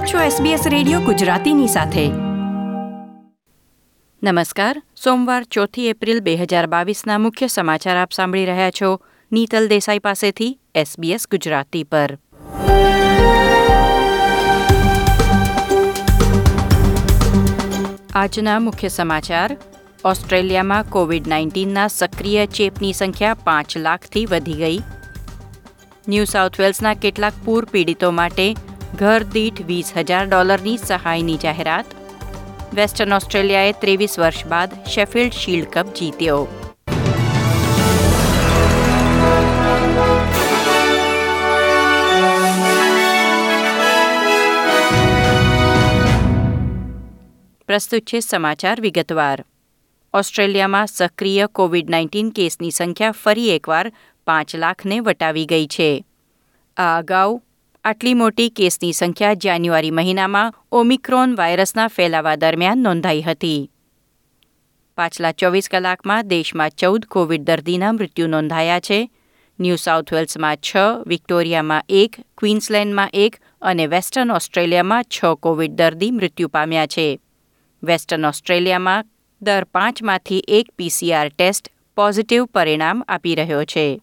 આપ છો SBS radio ગુજરાતીની સાથે. નમસ્કાર. સોમવાર ચોથી એપ્રિલ બે હજાર બાવીસના મુખ્ય સમાચાર આપ સાંભળી રહ્યા છો નીતલ દેસાઈ પાસેથી SBS ગુજરાતી પર. આજના મુખ્ય સમાચાર. ઓસ્ટ્રેલિયામાં કોવિડ નાઇન્ટીનના સક્રિય ચેપની સંખ્યા પાંચ લાખથી વધી ગઈ. ન્યૂ સાઉથ વેલ્સના કેટલાક પૂર પીડિતો માટે ઘર દીઠ વીસ હજાર ડોલરની સહાયની જાહેરાત. વેસ્ટર્ન ઓસ્ટ્રેલિયાએ ત્રેવીસ વર્ષ બાદ શેફિલ્ડ શીલ્ડ કપ જીત્યો. પ્રસ્તુત છે સમાચાર વિગતવાર. ઓસ્ટ્રેલિયામાં સક્રિય કોવિડ નાઇન્ટીન કેસની સંખ્યા ફરી એકવાર પાંચ લાખને વટાવી ગઈ છે. આ અગાઉ આટલી મોટી કેસની સંખ્યા જાન્યુઆરી મહિનામાં ઓમિક્રોન વાયરસના ફેલાવા દરમિયાન નોંધાઈ હતી. પાછલા ચોવીસ કલાકમાં દેશમાં ચૌદ કોવિડ દર્દીના મૃત્યુ નોંધાયા છે. ન્યૂ સાઉથ વેલ્સમાં છ, વિક્ટોરિયામાં એક, ક્વીન્સલેન્ડમાં એક અને વેસ્ટર્ન ઓસ્ટ્રેલિયામાં છ કોવિડ દર્દી મૃત્યુ પામ્યા છે. વેસ્ટર્ન ઓસ્ટ્રેલિયામાં દર પાંચમાંથી એક પીસીઆર ટેસ્ટ પોઝિટિવ પરિણામ આપી રહ્યો છે.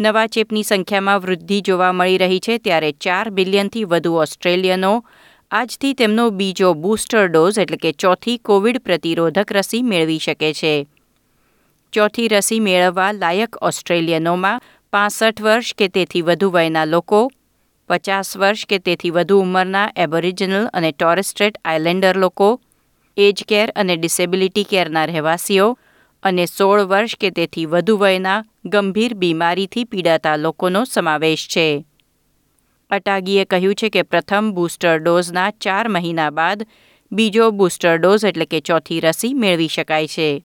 નવા ચેપની સંખ્યામાં વૃદ્ધિ જોવા મળી રહી છે ત્યારે ચાર બિલિયનથી વધુ ઓસ્ટ્રેલિયનો આજથી તેમનો બીજો બૂસ્ટર ડોઝ એટલે કે ચોથી કોવિડ પ્રતિરોધક રસી મેળવી શકે છે. ચોથી રસી મેળવવા લાયક ઓસ્ટ્રેલિયનોમાં પાસઠ વર્ષ કે તેથી વધુ વયના લોકો, પચાસ વર્ષ કે તેથી વધુ ઉંમરના એબોરિજિનલ અને ટોરેસ્ટ્રેટ આઇલેન્ડર લોકો, એજ કેર અને ડિસેબિલિટી કેરના રહેવાસીઓ અને સોળ વર્ષ કે તેથી વધુ વયના ગંભીર બીમારીથી પીડાતા લોકોનો સમાવેશ છે. અટાગીએ કહ્યું છે કે પ્રથમ બૂસ્ટર ડોઝના ચાર મહિના બાદ બીજો બૂસ્ટર ડોઝ એટલે કે ચોથી રસી મેળવી શકાય છે.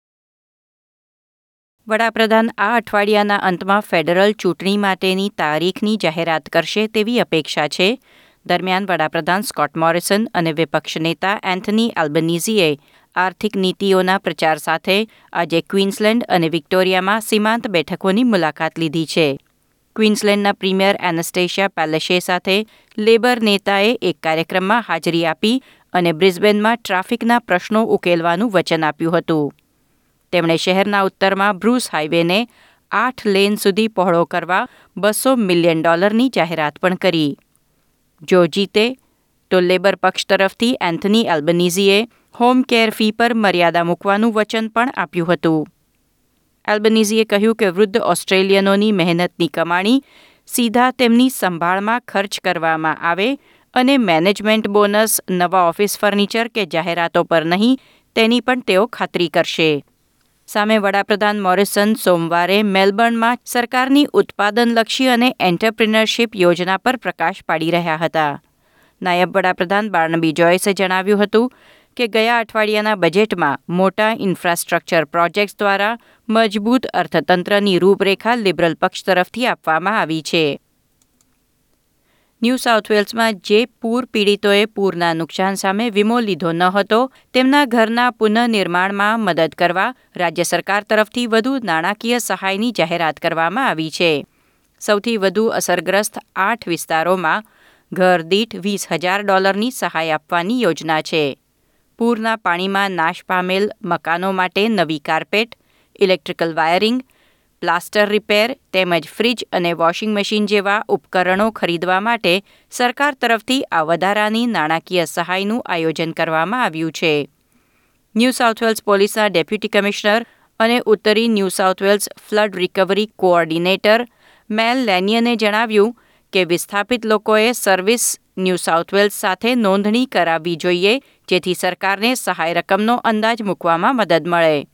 વડાપ્રધાન આ અઠવાડિયાના અંતમાં ફેડરલ ચૂંટણી માટેની તારીખની જાહેરાત કરશે તેવી અપેક્ષા છે. દરમિયાન વડાપ્રધાન સ્કોટ મોરિસન અને વિપક્ષ નેતા એન્થની આલ્બનીઝીએ આર્થિક નીતિઓના પ્રચાર સાથે આજે ક્વીન્સલેન્ડ અને વિક્ટોરિયામાં સીમાંત બેઠકોની મુલાકાત લીધી છે. ક્વીન્સલેન્ડના પ્રીમિયર એનેસ્ટેશિયા પેલેશે સાથે લેબર નેતાએ એક કાર્યક્રમમાં હાજરી આપી અને બ્રિસ્બેનમાં ટ્રાફિકના પ્રશ્નો ઉકેલવાનું વચન આપ્યું હતું. તેમણે શહેરના ઉત્તરમાં બ્રુસ હાઈવેને આઠ લેન સુધી પહોળો કરવા બસો મિલિયન ડોલરની જાહેરાત પણ કરી. જો જીતે, તો લેબર પક્ષ તરફથી એન્થની એલ્બનીઝીએ હોમ કેર ફી પર મર્યાદા મૂકવાનું વચન પણ આપ્યું હતું. એલ્બનીઝીએ કહ્યું કે વૃદ્ધ ઓસ્ટ્રેલિયનોની મહેનતની કમાણી સીધા તેમની સંભાળમાં ખર્ચ કરવામાં આવે અને મેનેજમેન્ટ બોનસ, નવા ઓફિસ ફર્નિચર કે જાહેરાતો પર નહીં, તેની પણ તેઓ ખાતરી કરશે. સામે વડાપ્રધાન મોરિસન સોમવારે મેલબર્નમાં સરકારની ઉત્પાદનલક્ષી અને એન્ટરપ્રિનરશીપ યોજના પર પ્રકાશ પાડી રહ્યા હતા. નાયબ વડાપ્રધાન બાર્નબી જોયસે જણાવ્યું હતું કે ગયા અઠવાડિયાના બજેટમાં મોટા ઇન્ફ્રાસ્ટ્રક્ચર પ્રોજેક્ટ્સ દ્વારા મજબૂત અર્થતંત્રની રૂપરેખા લિબરલ પક્ષ તરફથી આપવામાં આવી છે. ન્યૂ સાઉથ વેલ્સમાં જે પૂર પીડિતોએ પૂરના નુકસાન સામે વીમો લીધો ન હતો, તેમના ઘરના પુનઃનિર્માણમાં મદદ કરવા રાજ્ય સરકાર તરફથી વધુ નાણાકીય સહાયની જાહેરાત કરવામાં આવી છે. સૌથી વધુ અસરગ્રસ્ત આઠ વિસ્તારોમાં ઘર દીઠ વીસ હજાર ડોલરની સહાય આપવાની યોજના છે. પૂરના પાણીમાં નાશ પામેલ મકાનો માટે નવી carpet, electrical wiring, plaster repair, તેમજ ફ્રિજ અને વોશિંગ મશીન જેવા ઉપકરણો ખરીદવા માટે સરકાર તરફથી આ વધારાની નાણાકીય સહાયનું આયોજન કરવામાં આવ્યું છે. ન્યૂ સાઉથ વેલ્સ પોલીસના ડેપ્યુટી કમિશનર અને ઉત્તરી New South Wales flood recovery coordinator Mel લેનિયને જણાવ્યું કે વિસ્થાપિત લોકોએ સર્વિસ ન્યૂ સાઉથ વેલ્સ સાથે નોંધણી કરાવવી જોઈએ, જેથી સરકારને સહાય રકમનો અંદાજ મૂકવામાં મદદ મળે.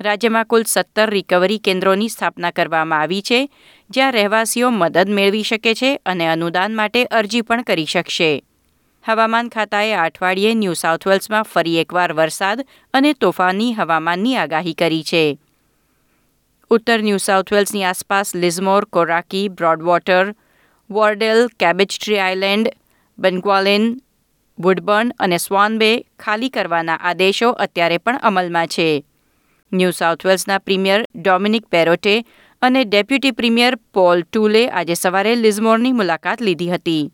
રાજ્યમાં કુલ સત્તર રિકવરી કેન્દ્રોની સ્થાપના કરવામાં આવી છે, જ્યાં રહેવાસીઓ મદદ મેળવી શકે છે અને અનુદાન માટે અરજી પણ કરી શકશે. હવામાન ખાતાએ અઠવાડિયે ન્યૂ સાઉથ વેલ્સમાં ફરી એકવાર વરસાદ અને તોફાની હવામાનની આગાહી કરી છે. ઉત્તર ન્યૂ સાઉથ વેલ્સની આસપાસ Lismore, Coraki, Broadwater Wardell, Cabbage Tree Island Bungawalbin Woodburn અને સ્વાન બે ખાલી કરવાના આદેશો અત્યારે પણ અમલમાં છે. ન્યૂ સાઉથ વેલ્સના પ્રીમિયર ડોમિનિક પેરોટે અને ડેપ્યુટી પ્રીમિયર પોલ ટુલે આજે સવારે લિઝમોરની મુલાકાત લીધી હતી.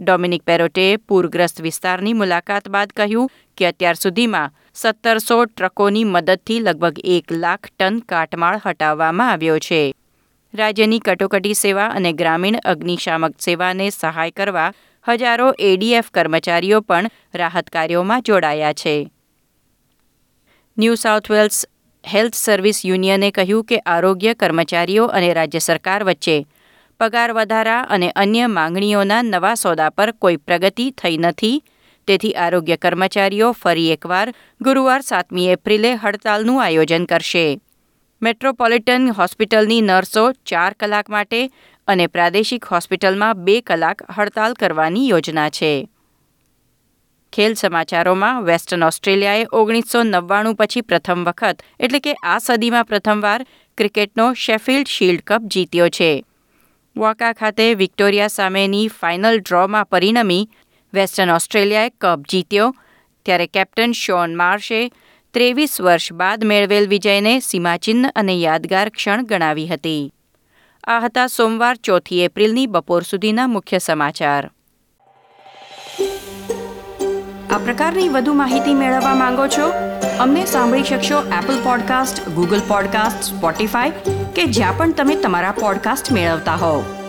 ડોમિનિક પેરોટે પૂરગ્રસ્ત વિસ્તારની મુલાકાત બાદ કહ્યું કે અત્યાર સુધીમાં સત્તરસો ટ્રકોની મદદથી લગભગ એક લાખ ટન કાટમાળ હટાવવામાં આવ્યો છે. રાજ્યની કટોકટી સેવા અને ગ્રામીણ અગ્નિશામક સેવાને સહાય કરવા હજારો એડીએફ કર્મચારીઓ પણ રાહત કાર્યોમાં જોડાયા છે. New South Wales health service યુનિયને કહ્યું કે આરોગ્ય કર્મચારીઓ અને રાજ્ય સરકાર વચ્ચે પગાર વધારા અને અન્ય માંગણીઓના નવા સોદા પર કોઈ પ્રગતિ થઈ નથી. તેથી આરોગ્ય કર્મચારીઓ ફરી એકવાર ગુરુવાર સાતમી એપ્રિલે હડતાલનું આયોજન કરશે. મેટ્રોપોલિટન હોસ્પિટલની નર્સો ચાર કલાક માટે અને પ્રાદેશિક હોસ્પિટલમાં બે કલાક હડતાલ કરવાની યોજના છે. ખેલ સમાચારોમાં વેસ્ટર્ન ઓસ્ટ્રેલિયાએ ઓગણીસો નવ્વાણું પછી પ્રથમ વખત, એટલે કે આ સદીમાં પ્રથમવાર, ક્રિકેટનો શેફિલ્ડ શિલ્ડ કપ જીત્યો છે. વોકા ખાતે વિક્ટોરિયા સામેની ફાઇનલ ડ્રોમાં પરિણમી વેસ્ટર્ન ઓસ્ટ્રેલિયાએ કપ જીત્યો, ત્યારે કેપ્ટન શોન માર્શે ત્રેવીસ વર્ષ બાદ મેળવેલ વિજયને સીમાચિહ્ન અને યાદગાર ક્ષણ ગણાવી હતી. આ હતા સોમવાર ચોથી એપ્રિલની બપોર સુધીના મુખ્ય સમાચાર. આ પ્રકારની વધુ માહિતી મેળવવા માંગો છો? અમને સાંભળી શકશો Apple podcast Google podcast Spotify કે જ્યાં પણ તમે તમારા પોડકાસ્ટ મેળવતા હોવ.